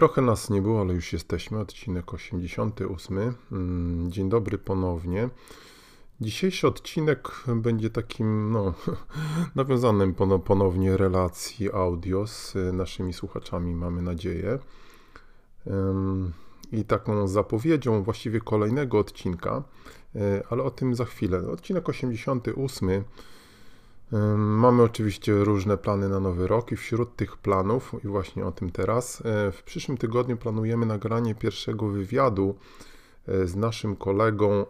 Trochę nas nie było, ale już jesteśmy. Odcinek 88. Mm, dzień dobry ponownie. Dzisiejszy odcinek będzie takim, no, nawiązanym ponownie relacji audio z naszymi słuchaczami, mamy nadzieję. I taką zapowiedzią właściwie kolejnego odcinka, e, ale o tym za chwilę. Odcinek 88 Mamy oczywiście różne plany na nowy rok i wśród tych planów, i właśnie o tym teraz, e, w przyszłym tygodniu planujemy nagranie pierwszego wywiadu e, z naszym kolegą,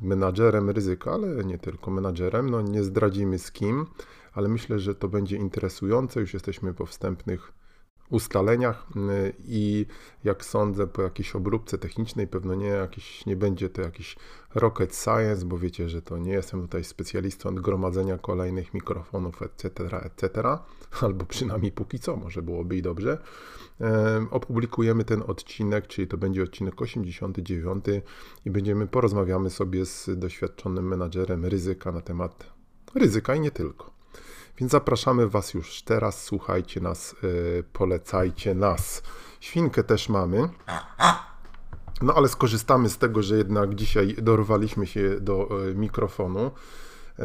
menadżerem ryzyka, ale nie tylko menadżerem. No nie zdradzimy z kim, ale myślę, że to będzie interesujące. Już jesteśmy po wstępnych ustaleniach y, i jak sądzę po jakiejś obróbce technicznej, pewno nie, jakiś, nie będzie to jakiś rocket science, bo wiecie, że to nie jestem tutaj specjalistą od gromadzenia kolejnych mikrofonów, etc., etc., albo przynajmniej póki co, może byłoby i dobrze. Opublikujemy ten odcinek, czyli to będzie odcinek 89 i będziemy, porozmawiamy sobie z doświadczonym menadżerem ryzyka na temat ryzyka i nie tylko. Więc zapraszamy Was już teraz, słuchajcie nas, yy, polecajcie nas. Świnkę też mamy. No ale skorzystamy z tego, że jednak dzisiaj dorwaliśmy się do yy, mikrofonu yy,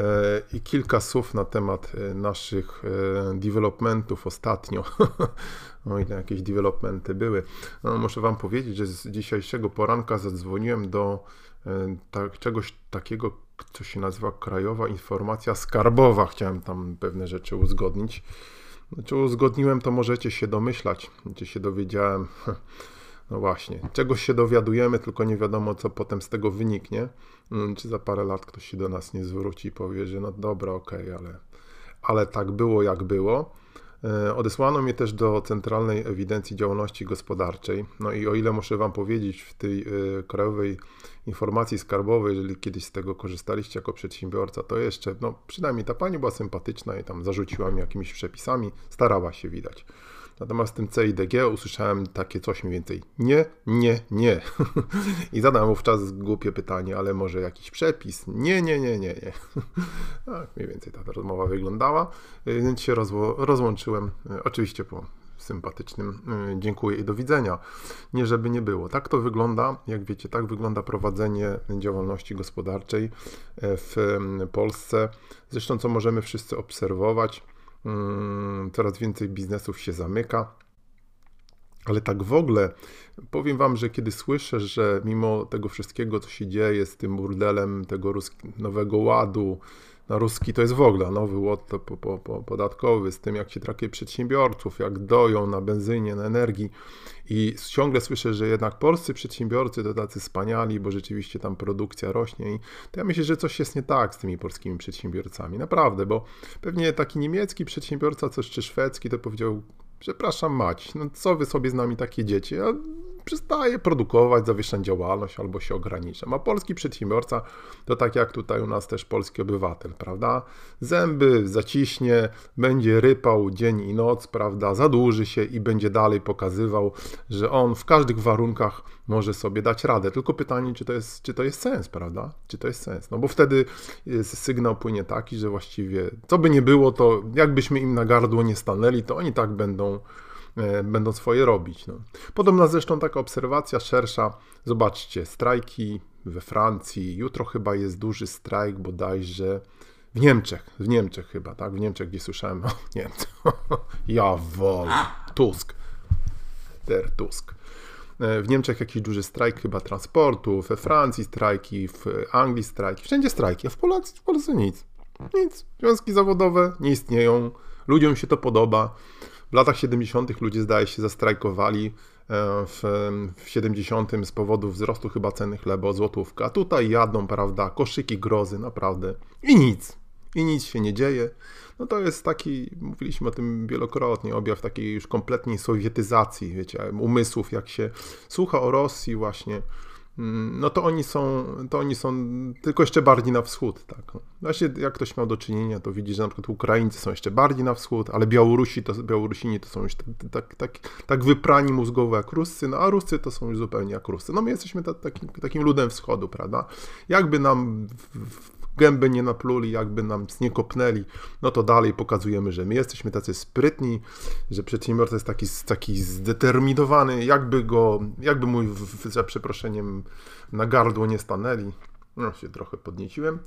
i kilka słów na temat naszych developmentów ostatnio. o ile jakieś developmenty były. No, muszę Wam powiedzieć, że z dzisiejszego poranka zadzwoniłem do tak, czegoś takiego, co się nazywa Krajowa Informacja Skarbowa. Chciałem tam pewne rzeczy uzgodnić. Znaczy uzgodniłem, to możecie się domyślać, gdzie się dowiedziałem. No właśnie, czegoś się dowiadujemy, tylko nie wiadomo, co potem z tego wyniknie. Mm, czy za parę lat ktoś się do nas nie zwróci i powie, że no dobra, okej, okay, ale, ale tak było, jak było. E, odesłano mnie też do Centralnej Ewidencji Działalności Gospodarczej. No i o ile muszę Wam powiedzieć, w tej e, Krajowej Informacji Skarbowej, jeżeli kiedyś z tego korzystaliście jako przedsiębiorca, to jeszcze, no przynajmniej ta pani była sympatyczna i tam zarzuciła mi jakimiś przepisami, starała się widać. Natomiast w tym CIDG usłyszałem takie coś mniej więcej nie, nie, nie. I zadałem wówczas głupie pytanie, ale może jakiś przepis? Nie, nie, nie, nie, nie. Tak mniej więcej ta rozmowa wyglądała, więc się rozłączyłem. Oczywiście po sympatycznym y, dziękuję i do widzenia. Nie żeby nie było. Tak to wygląda, jak wiecie, tak wygląda prowadzenie działalności gospodarczej e, w Polsce. Zresztą co możemy wszyscy obserwować, coraz więcej biznesów się zamyka. Ale tak w ogóle powiem Wam, że kiedy słyszę, że mimo tego wszystkiego, co się dzieje z tym burdelem tego nowego ładu, na ruski to jest w ogóle nowy ład po, po, po, podatkowy, z tym jak się traktuje przedsiębiorców, jak doją na benzynie, na energii. I ciągle słyszę, że jednak polscy przedsiębiorcy to tacy wspaniali, bo rzeczywiście tam produkcja rośnie i to ja myślę, że coś jest nie tak z tymi polskimi przedsiębiorcami, naprawdę, bo pewnie taki niemiecki przedsiębiorca, coś czy szwedzki, to powiedział, przepraszam mać, no co wy sobie z nami takie dzieci, a przestaje produkować, zawiesza działalność albo się ogranicza. A polski przedsiębiorca to tak jak tutaj u nas też polski obywatel, prawda? Zęby zaciśnie, będzie rypał dzień i noc, prawda? Zadłuży się i będzie dalej pokazywał, że on w każdych warunkach może sobie dać radę. Tylko pytanie, czy to jest, czy to jest sens, prawda? Czy to jest sens? No bo wtedy sygnał płynie taki, że właściwie co by nie było, to jakbyśmy im na gardło nie stanęli, to oni tak będą E, będą swoje robić. No. Podobna zresztą taka obserwacja szersza. Zobaczcie, strajki we Francji. Jutro chyba jest duży strajk bodajże w Niemczech. W Niemczech chyba, tak? W Niemczech, gdzie słyszałem o Niemcach. ja wolę. Tusk. Der Tusk. E, w Niemczech jakiś duży strajk chyba transportu, we Francji strajki, w Anglii strajki, wszędzie strajki, a w Polsce, w Polsce nic. Nic. Związki zawodowe nie istnieją, ludziom się to podoba. W latach 70. ludzie zdaje się zastrajkowali e, w, w 70. z powodu wzrostu chyba ceny chleba o złotówkę. Tutaj jadą, prawda, koszyki grozy, naprawdę. I nic. I nic się nie dzieje. No to jest taki, mówiliśmy o tym wielokrotnie, objaw takiej już kompletnej sowietyzacji, wiecie, umysłów, jak się słucha o Rosji właśnie, no to oni są, to oni są tylko jeszcze bardziej na wschód, tak. Właśnie jak ktoś miał do czynienia, to widzi, że na przykład Ukraińcy są jeszcze bardziej na wschód, ale Białorusi to, Białorusini to są już tak, tak, tak, tak wyprani mózgowo jak Ruscy, no a Ruscy to są już zupełnie jak Ruscy. No my jesteśmy ta, takim, takim ludem wschodu, prawda? Jakby nam w, w, gęby nie napluli, jakby nam nie kopnęli, no to dalej pokazujemy, że my jesteśmy tacy sprytni, że przedsiębiorca jest taki, taki zdeterminowany, jakby go, jakby mu za przeproszeniem na gardło nie stanęli. No się trochę podnieciłem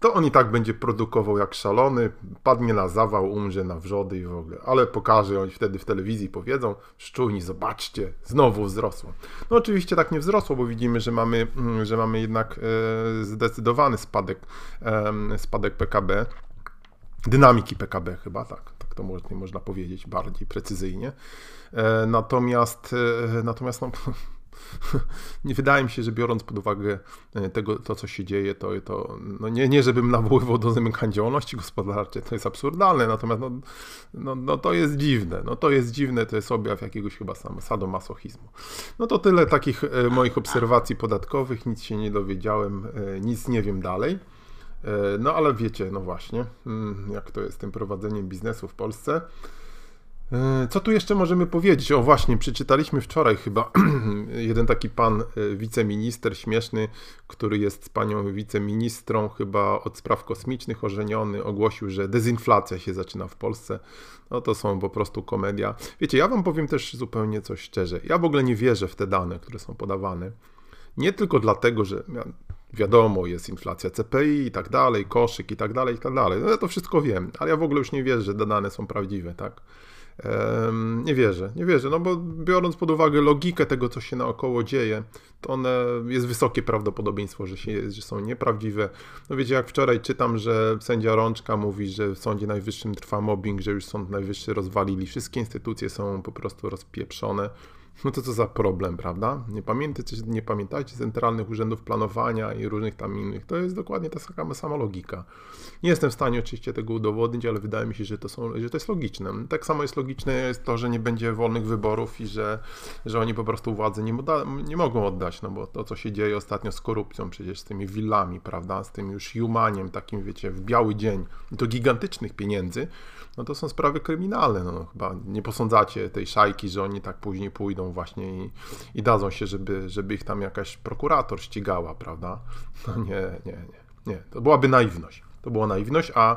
to on i tak będzie produkował jak szalony, padnie na zawał, umrze na wrzody i w ogóle. Ale pokaże, oni wtedy w telewizji powiedzą, szczujni, zobaczcie, znowu wzrosło. No oczywiście tak nie wzrosło, bo widzimy, że mamy, mm, że mamy jednak e, zdecydowany spadek, spadek PKB, dynamiki PKB chyba, tak, tak to można, można powiedzieć bardziej precyzyjnie. E, natomiast, e, natomiast no, nie wydaje mi się, że biorąc pod uwagę e, tego, to, co się dzieje, to, to no nie, nie żebym nawoływał do zamykania działalności gospodarczej, to jest absurdalne, natomiast no, no, no, to jest dziwne, no to jest dziwne, to jest objaw jakiegoś chyba sadomasochizmu. No to tyle takich e, moich obserwacji podatkowych, nic się nie dowiedziałem, e, nic nie wiem dalej. No ale wiecie, no właśnie, mm, jak to jest z tym prowadzeniem biznesu w Polsce. E, co tu jeszcze możemy powiedzieć? O właśnie, przeczytaliśmy wczoraj chyba jeden taki pan e, wiceminister śmieszny, który jest z panią wiceministrą chyba od spraw kosmicznych ożeniony, ogłosił, że dezinflacja się zaczyna w Polsce. No to są po prostu komedia. Wiecie, ja wam powiem też zupełnie coś szczerze. Ja w ogóle nie wierzę w te dane, które są podawane. Nie tylko dlatego, że wiadomo, jest inflacja CPI i tak dalej, koszyk i tak dalej, i tak dalej. No ja to wszystko wiem, ale ja w ogóle już nie wierzę, że te dane są prawdziwe, tak? Nie wierzę, nie wierzę, no bo biorąc pod uwagę logikę tego, co się naokoło dzieje, to one jest wysokie prawdopodobieństwo, że, się, że są nieprawdziwe. No wiecie, jak wczoraj czytam, że sędzia Rączka mówi, że w Sądzie Najwyższym trwa mobbing, że już Sąd Najwyższy rozwalili, wszystkie instytucje są po prostu rozpieprzone. No to co za problem, prawda? Nie pamiętajcie, nie pamiętajcie centralnych urzędów planowania i różnych tam innych. To jest dokładnie ta sama, sama logika. Nie jestem w stanie oczywiście tego udowodnić, ale wydaje mi się, że to, są, że to jest logiczne. Tak samo jest logiczne jest to, że nie będzie wolnych wyborów i że, że oni po prostu władzy nie, nie mogą oddać, no bo to, co się dzieje ostatnio z korupcją, przecież z tymi willami, prawda, z tym już humaniem, takim wiecie, w biały dzień, to gigantycznych pieniędzy, no to są sprawy kryminalne. No, chyba nie posądzacie tej szajki, że oni tak później pójdą właśnie i, i dadzą się, żeby, żeby ich tam jakaś prokurator ścigała, prawda? No nie, nie, nie, nie. To byłaby naiwność. To była naiwność, a,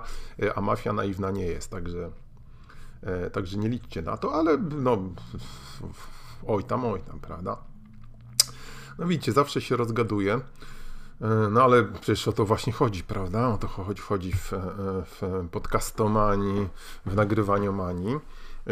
a mafia naiwna nie jest, także, e, także nie liczcie na to, ale no oj tam, oj tam, prawda? No widzicie, zawsze się rozgaduje. E, no ale przecież o to właśnie chodzi, prawda? O to chodzi, chodzi w, e, w podcastomanii, w nagrywaniu manii.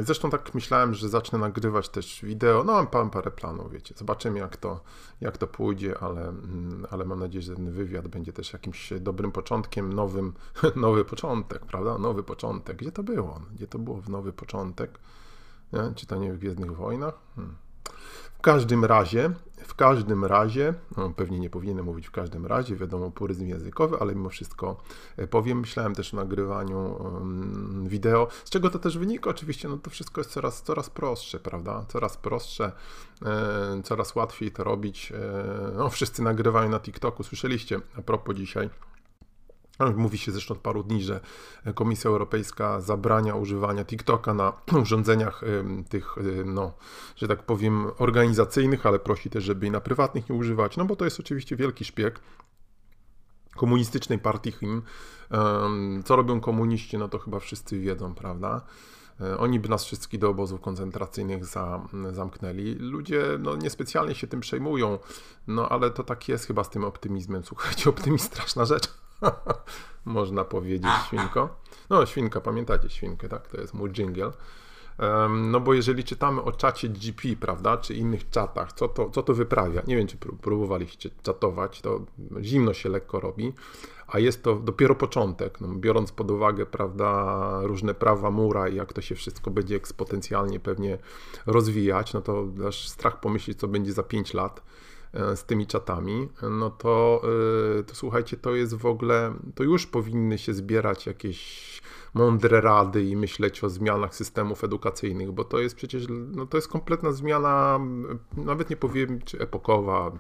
Zresztą tak myślałem, że zacznę nagrywać też wideo. No mam parę planów, wiecie. Zobaczymy jak to, jak to pójdzie, ale, mm, ale mam nadzieję, że ten wywiad będzie też jakimś dobrym początkiem, nowym, nowy początek, prawda? Nowy początek. Gdzie to było? Gdzie to było w nowy początek? Nie? Czy to nie w Gwiezdnych Wojnach? Hmm. W każdym razie, w każdym razie, no pewnie nie powinienem mówić w każdym razie, wiadomo, puryzm językowy, ale mimo wszystko e, powiem, myślałem też o nagrywaniu wideo, z czego to też wynika. Oczywiście, no to wszystko jest coraz, coraz prostsze, prawda, coraz prostsze, e, coraz łatwiej to robić, e, no wszyscy nagrywają na TikToku, słyszeliście a propos dzisiaj, Mówi się zresztą od paru dni, że Komisja Europejska zabrania używania TikToka na urządzeniach tych, no, że tak powiem, organizacyjnych, ale prosi też, żeby i na prywatnych nie używać, no bo to jest oczywiście wielki szpieg komunistycznej partii Chin. Co robią komuniści, no to chyba wszyscy wiedzą, prawda? E, oni by nas wszystkich do obozów koncentracyjnych za, zamknęli. Ludzie no, niespecjalnie się tym przejmują, no ale to tak jest chyba z tym optymizmem. Słuchajcie, optymizm straszna rzecz. Można powiedzieć, świnko. No, świnka, pamiętacie świnkę, tak? To jest mój jingle. No bo jeżeli czytamy o czacie GP, prawda, czy innych czatach, co to, co to wyprawia? Nie wiem, czy próbowaliście czatować, to zimno się lekko robi, a jest to dopiero początek, no, biorąc pod uwagę, prawda, różne prawa mura i jak to się wszystko będzie eksponencjalnie pewnie rozwijać, no to aż strach pomyśleć, co będzie za 5 lat z tymi czatami, no to, e, to słuchajcie, to jest w ogóle, to już powinny się zbierać jakieś mądre rady i myśleć o zmianach systemów edukacyjnych, bo to jest przecież, no to jest kompletna zmiana, nawet nie powiem, czy epokowa,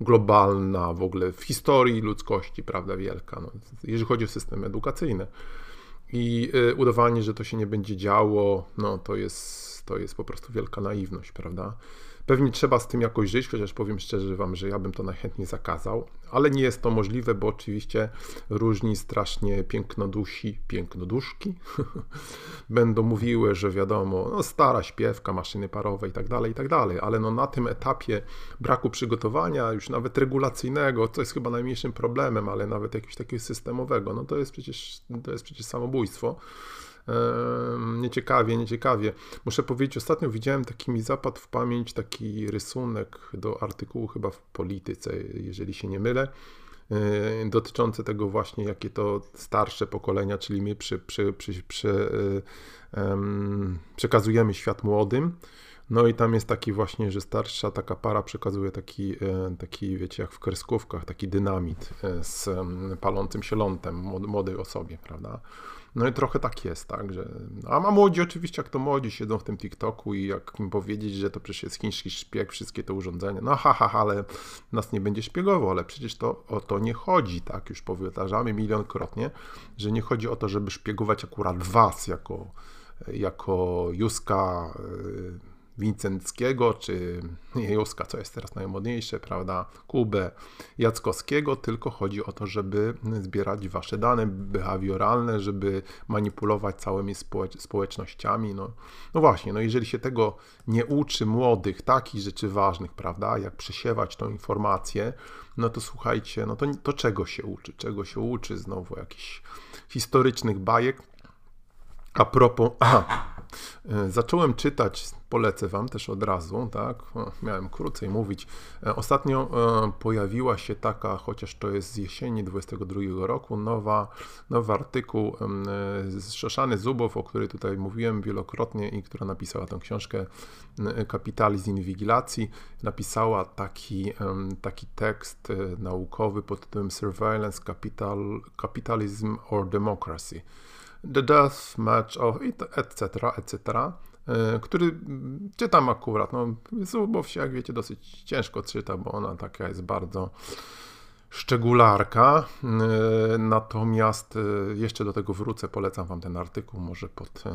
globalna w ogóle w historii ludzkości, prawda, wielka, no, jeżeli chodzi o system edukacyjny. I y, udawanie, że to się nie będzie działo, no to jest, to jest po prostu wielka naiwność, prawda? Pewnie trzeba z tym jakoś żyć, chociaż powiem szczerze Wam, że ja bym to najchętniej zakazał, ale nie jest to możliwe, bo oczywiście różni strasznie pięknodusi, pięknoduszki będą mówiły, że wiadomo, no stara śpiewka, maszyny parowe i tak dalej, i tak dalej, ale no na tym etapie braku przygotowania, już nawet regulacyjnego, co jest chyba najmniejszym problemem, ale nawet jakiegoś takiego systemowego, no to jest przecież, to jest przecież samobójstwo nieciekawie, nieciekawie. Muszę powiedzieć, ostatnio widziałem taki mi zapadł w pamięć taki rysunek do artykułu chyba w Polityce, jeżeli się nie mylę, e, dotyczący tego właśnie, jakie to starsze pokolenia, czyli my przy, przy, przy, przy um, przekazujemy świat młodym. No i tam jest taki właśnie, że starsza taka para przekazuje taki, e, taki wiecie, jak w kreskówkach, taki dynamit z palącym się lądem młodej osobie, prawda? No i trochę tak jest, tak, że... A ma młodzi oczywiście, jak to młodzi siedzą w tym TikToku i jak im powiedzieć, że to przecież jest chiński szpieg, wszystkie te urządzenia, no ha, ha, ha, ale nas nie będzie szpiegował, ale przecież to o to nie chodzi, tak, już powtarzamy milionkrotnie, że nie chodzi o to, żeby szpiegować akurat was jako, jako Juska... Wincenckiego, czy Juska, co jest teraz najmodniejsze, prawda, Kubę Jackowskiego, tylko chodzi o to, żeby zbierać wasze dane behawioralne, żeby manipulować całymi społecznościami. No, no właśnie, no jeżeli się tego nie uczy młodych, takich rzeczy ważnych, prawda, jak przesiewać tą informację, no to słuchajcie, no to, to czego się uczy? Czego się uczy? Znowu jakichś historycznych bajek. A propos, aha, zacząłem czytać, polecę Wam też od razu, tak? Miałem krócej mówić. E, ostatnio e, pojawiła się taka, chociaż to jest z jesieni 22 roku, nowa, nowy artykuł z Szoszany Zubow, o której tutaj mówiłem wielokrotnie i która napisała tę książkę Kapitalizm Inwigilacji. Napisała taki, taki tekst naukowy pod tytułem Surveillance Capital, Capitalism or Democracy. The Death Match of etc., etc., e, który czytam akurat. No, Zubow się, jak wiecie, dosyć ciężko czyta, bo ona taka jest bardzo szczególarka. E, natomiast e, jeszcze do tego wrócę, polecam Wam ten artykuł, może pod, e,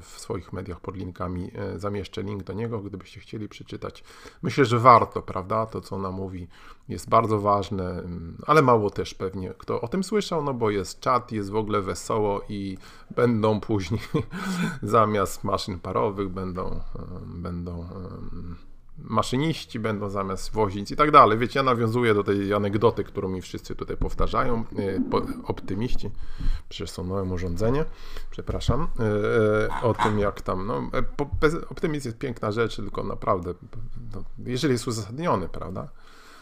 w swoich mediach pod linkami zamieszczę link do niego, gdybyście chcieli przeczytać. Myślę, że warto, prawda? To, co ona mówi, jest bardzo ważne, mm, ale mało też pewnie kto o tym słyszał, no bo jest czat, jest w ogóle wesoło i będą później zamiast maszyn parowych będą, będą maszyniści będą zamiast wozić i tak dalej. Wiecie, ja nawiązuję do tej anegdoty, którą mi wszyscy tutaj powtarzają, e, optymiści, nowe urządzenie, przepraszam, e, e, o tym jak tam, no, optymizm jest piękna rzecz, tylko naprawdę, no, jeżeli jest uzasadniony, prawda,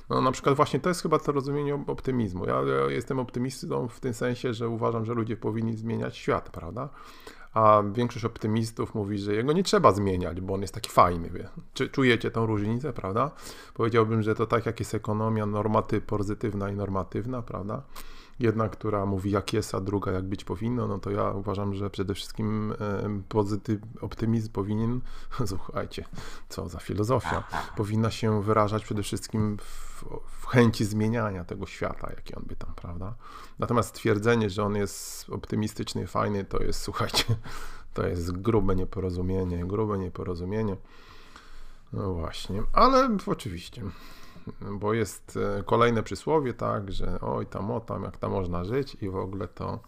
no na przykład właśnie to jest chyba to rozumienie optymizmu. Ja, ja jestem optymistą w tym sensie, że uważam, że ludzie powinni zmieniać świat, prawda? A większość optymistów mówi, że jego nie trzeba zmieniać, bo on jest taki fajny. Wie. Czy czujecie tą różnicę, prawda? Powiedziałbym, że to tak jak jest ekonomia normaty pozytywna i normatywna, prawda? Jedna, która mówi jak jest, a druga jak być powinno, no to ja uważam, że przede wszystkim pozytyw, optymizm powinien, słuchajcie, co za filozofia, powinna się wyrażać przede wszystkim w, w chęci zmieniania tego świata, jaki on by tam, prawda? Natomiast twierdzenie, że on jest optymistyczny fajny, to jest, słuchajcie, to jest grube nieporozumienie, grube nieporozumienie. No właśnie, ale oczywiście bo jest e, kolejne przysłowie, tak, że oj tam, o tam, jak tam można żyć i w ogóle to,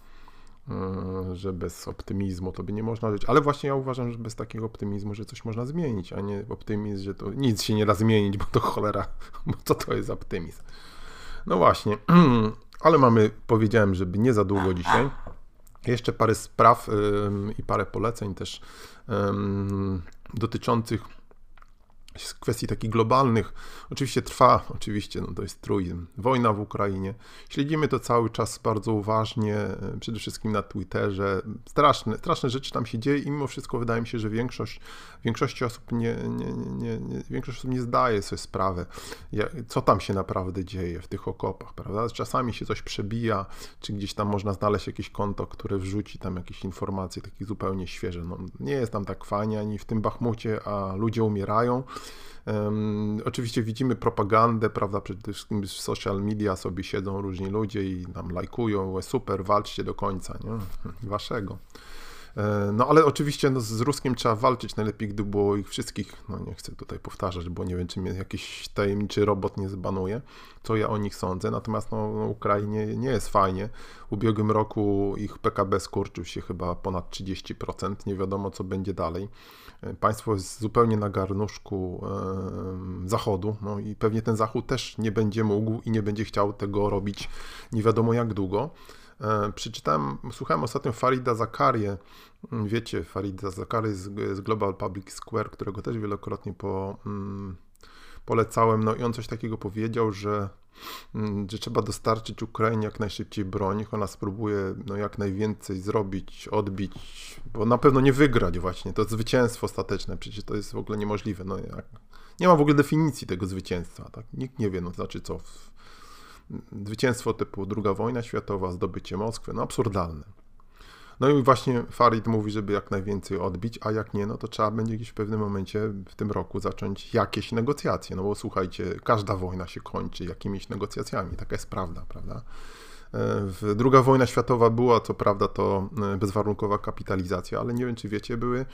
e, że bez optymizmu to by nie można żyć. Ale właśnie ja uważam, że bez takiego optymizmu, że coś można zmienić, a nie optymizm, że to nic się nie da zmienić, bo to cholera, bo co to jest optymizm? No właśnie, ale mamy, powiedziałem, żeby nie za długo dzisiaj. Jeszcze parę spraw i parę poleceń też dotyczących z kwestii takich globalnych. Oczywiście trwa, oczywiście, no to jest truizm, wojna w Ukrainie. Śledzimy to cały czas bardzo uważnie, e, przede wszystkim na Twitterze. Straszne, straszne rzeczy tam się dzieje i mimo wszystko wydaje mi się, że większość, większości osób nie, nie, nie, nie, większość osób nie zdaje sobie sprawy, co tam się naprawdę dzieje w tych okopach, prawda? Czasami się coś przebija, czy gdzieś tam można znaleźć jakieś konto, które wrzuci tam jakieś informacje takie zupełnie świeże. No, nie jest tam tak fajnie ani w tym Bachmucie, a ludzie umierają. Um, oczywiście widzimy propagandę, prawda, przede wszystkim w social media sobie siedzą różni ludzie i nam lajkują, super, walczcie do końca, nie? Waszego. E, no ale oczywiście no, z Ruskiem trzeba walczyć, najlepiej gdy było ich wszystkich, no nie chcę tutaj powtarzać, bo nie wiem, czy mnie jakiś tajemniczy robot nie zbanuje, co ja o nich sądzę, natomiast no, no Ukrainie nie jest fajnie. W ubiegłym roku ich PKB skurczył się chyba ponad 30%, nie wiadomo co będzie dalej. E, państwo jest zupełnie na garnuszku e, Zachodu, no i pewnie ten Zachód też nie będzie mógł i nie będzie chciał tego robić nie wiadomo jak długo. E, przeczytałem, słuchałem ostatnio Farida Zakarię, wiecie, Farida Zakary z, Global Public Square, którego też wielokrotnie po, mm, polecałem, no i on coś takiego powiedział, że, mm, że trzeba dostarczyć Ukrainie jak najszybciej broń, niech ona spróbuje no, jak najwięcej zrobić, odbić, bo na pewno nie wygrać właśnie, to zwycięstwo ostateczne, przecież to jest w ogóle niemożliwe, no jak, nie ma w ogóle definicji tego zwycięstwa, tak? nikt nie wie, no znaczy co, zwycięstwo typu II wojna światowa, zdobycie Moskwy, no absurdalne. No i właśnie Farid mówi, żeby jak najwięcej odbić, a jak nie, no to trzeba będzie gdzieś w pewnym momencie w tym roku zacząć jakieś negocjacje, no bo słuchajcie, każda wojna się kończy jakimiś negocjacjami, taka jest prawda, prawda? Druga wojna światowa była, co prawda, to e, bezwarunkowa kapitalizacja, ale nie wiem, czy wiecie, były,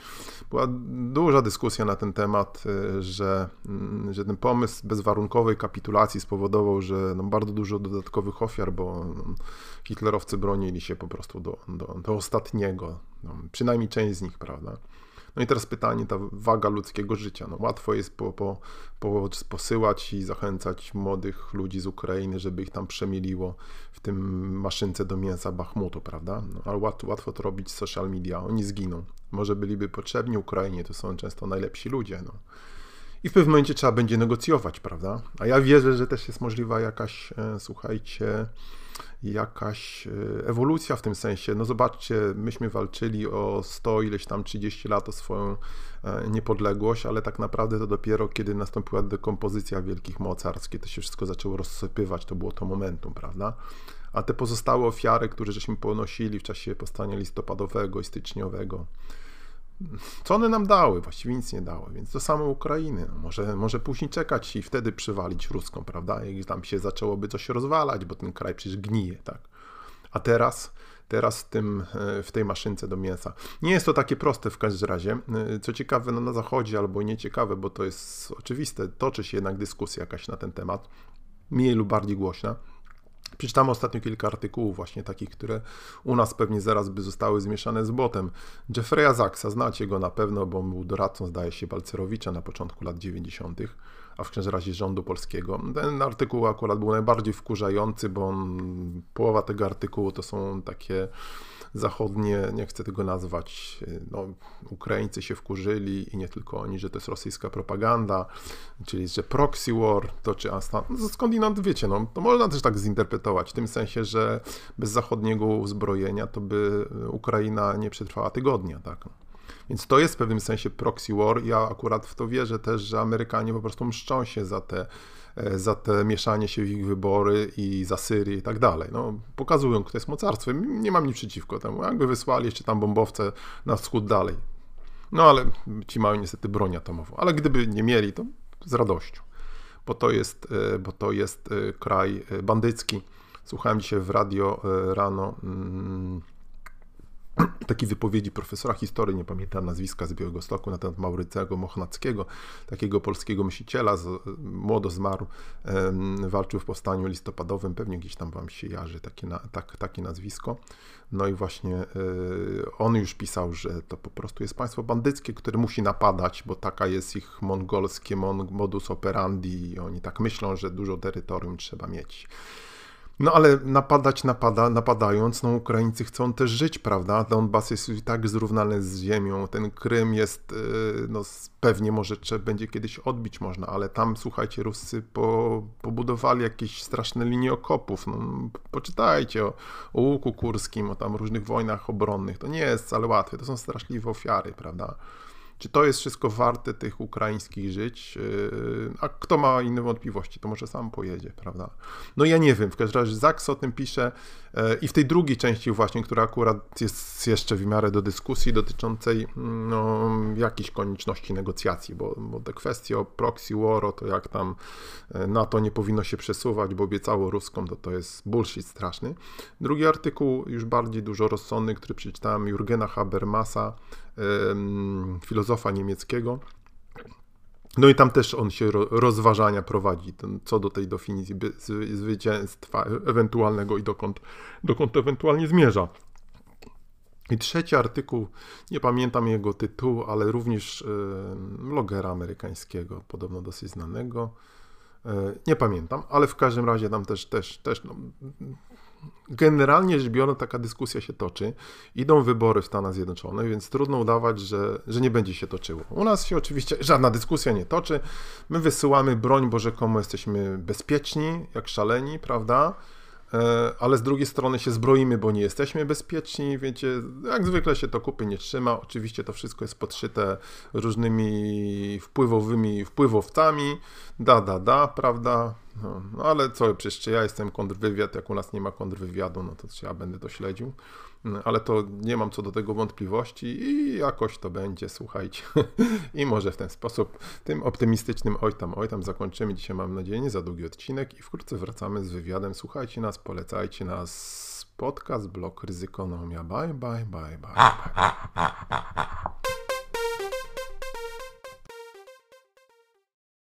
była duża dyskusja na ten temat, e, że, mm, że ten pomysł bezwarunkowej kapitulacji spowodował, że no, bardzo dużo dodatkowych ofiar, bo no, hitlerowcy bronili się po prostu do, do, do ostatniego, no, przynajmniej część z nich, prawda? No i teraz pytanie, ta waga ludzkiego życia. No łatwo jest po, po, po, posyłać i zachęcać młodych ludzi z Ukrainy, żeby ich tam przemieliło w tym maszynce do mięsa Bachmutu, prawda? No, ale łatwo, łatwo to robić z social media. Oni zginą. Może byliby potrzebni Ukrainie, to są często najlepsi ludzie. No. I w pewnym momencie trzeba będzie negocjować, prawda? A ja wierzę, że też jest możliwa jakaś, e, słuchajcie, jakaś e, ewolucja w tym sensie. No zobaczcie, myśmy walczyli o 100 ileś tam 30 lat o swoją e, niepodległość, ale tak naprawdę to dopiero kiedy nastąpiła dekompozycja wielkich mocarstw, kiedy to się wszystko zaczęło rozsypywać, to było to momentum, prawda? A te pozostałe ofiary, które żeśmy ponosili w czasie powstania listopadowego i styczniowego, co one nam dały? Właściwie nic nie dały, więc to samo Ukrainy. No może, może później czekać i wtedy przywalić ruską, prawda? Jak tam się zaczęłoby coś rozwalać, bo ten kraj przecież gnije, tak? A teraz, teraz w, tym, w tej maszynce do mięsa. Nie jest to takie proste w każdym razie. Co ciekawe, no na zachodzie albo nieciekawe, bo to jest oczywiste, toczy się jednak dyskusja jakaś na ten temat, mniej lub bardziej głośna Przeczytałem ostatnio kilka artykułów właśnie takich, które u nas pewnie zaraz by zostały zmieszane z botem. Jeffrey'a Zaksa, znacie go na pewno, bo był doradcą, zdaje się, Balcerowicza na początku lat 90., a w razie rządu polskiego. Ten artykuł akurat był najbardziej wkurzający, bo on, połowa tego artykułu to są takie zachodnie, nie chcę tego nazwać, no, Ukraińcy się wkurzyli i nie tylko oni, że to jest rosyjska propaganda, czyli że proxy war, to czy Astan, no, skądinąd wiecie, no, to można też tak zinterpretować, w tym sensie, że bez zachodniego uzbrojenia to by Ukraina nie przetrwała tygodnia, tak. Więc to jest w pewnym sensie proxy war. Ja akurat w to wierzę też, że Amerykanie po prostu mszczą się za te za te mieszanie się w ich wybory i za Syrię i tak dalej. No, pokazują, kto jest mocarstwem. Nie mam nic przeciwko temu. Jakby wysłali jeszcze tam bombowce na wschód dalej. No ale ci mają niestety broń atomową. Ale gdyby nie mieli, to z radością. Bo to jest, e, bo to jest e, kraj bandycki. Słuchałem dzisiaj w radio rano mm, takiej wypowiedzi profesora historii, nie pamiętam nazwiska z Białego Stoku, na temat Maurycego Mochnackiego, takiego polskiego myśliciela, z, młodo zmarł, walczył w powstaniu listopadowym, pewnie gdzieś tam wam się jarzy takie, na, tak, takie nazwisko. No i właśnie e, on już pisał, że to po prostu jest państwo bandyckie, które musi napadać, bo taka jest ich mongolskie modus operandi i oni tak myślą, że dużo terytorium trzeba mieć. No ale napadać napada, napadając, no Ukraińcy chcą też żyć, prawda? Donbas jest i tak zrównany z ziemią, ten Krym jest, y, no pewnie może trzeba będzie kiedyś odbić można, ale tam, słuchajcie, Ruscy po, pobudowali jakieś straszne linie okopów, no, poczytajcie o, o łuku kurskim, o tam różnych wojnach obronnych, to nie jest wcale łatwe, to są straszliwe ofiary, prawda? Czy to jest wszystko warte tych ukraińskich żyć? Yy, a kto ma inne wątpliwości, to może sam pojedzie, prawda? No ja nie wiem, w każdym razie Zaks o tym pisze yy, i w tej drugiej części właśnie, która akurat jest jeszcze w miarę do dyskusji dotyczącej no, jakiejś konieczności negocjacji, bo, bo te kwestie o proxy war, to jak tam yy, NATO nie powinno się przesuwać, bo obiecało Ruskom, to to jest bullshit straszny. Drugi artykuł, już bardziej dużo rozsądny, który przeczytałem Jurgena Habermasa, filozofa niemieckiego. No i tam też on się rozważania prowadzi co do tej definicji zwycięstwa ewentualnego i dokąd, dokąd ewentualnie zmierza. I trzeci artykuł, nie pamiętam jego tytułu, ale również blogera amerykańskiego, podobno dosyć znanego. E, nie pamiętam, ale w każdym razie tam też, też, też no, generalnie rzecz biorąc, taka dyskusja się toczy. Idą wybory w Stanach Zjednoczonych, więc trudno udawać, że, że nie będzie się toczyło. U nas się oczywiście żadna dyskusja nie toczy. My wysyłamy broń, bo rzekomo jesteśmy bezpieczni, jak szaleni, prawda? E, ale z drugiej strony się zbroimy, bo nie jesteśmy bezpieczni, wiecie, jak zwykle się to kupy nie trzyma. Oczywiście to wszystko jest podszyte różnymi wpływowymi wpływowcami, da, da, da, prawda? No, no ale co, przecież ja jestem kontrwywiad, jak u nas nie ma kontrwywiadu, no to ja będę to śledził. No, ale to nie mam co do tego wątpliwości i jakoś to będzie, słuchajcie. I może w ten sposób, tym optymistycznym oj tam, oj tam zakończymy dzisiaj, mam nadzieję, nie za długi odcinek i wkrótce wracamy z wywiadem. Słuchajcie nas, polecajcie nas. Podcast, blog Ryzykonomia. Bye, bye, bye, bye. bye.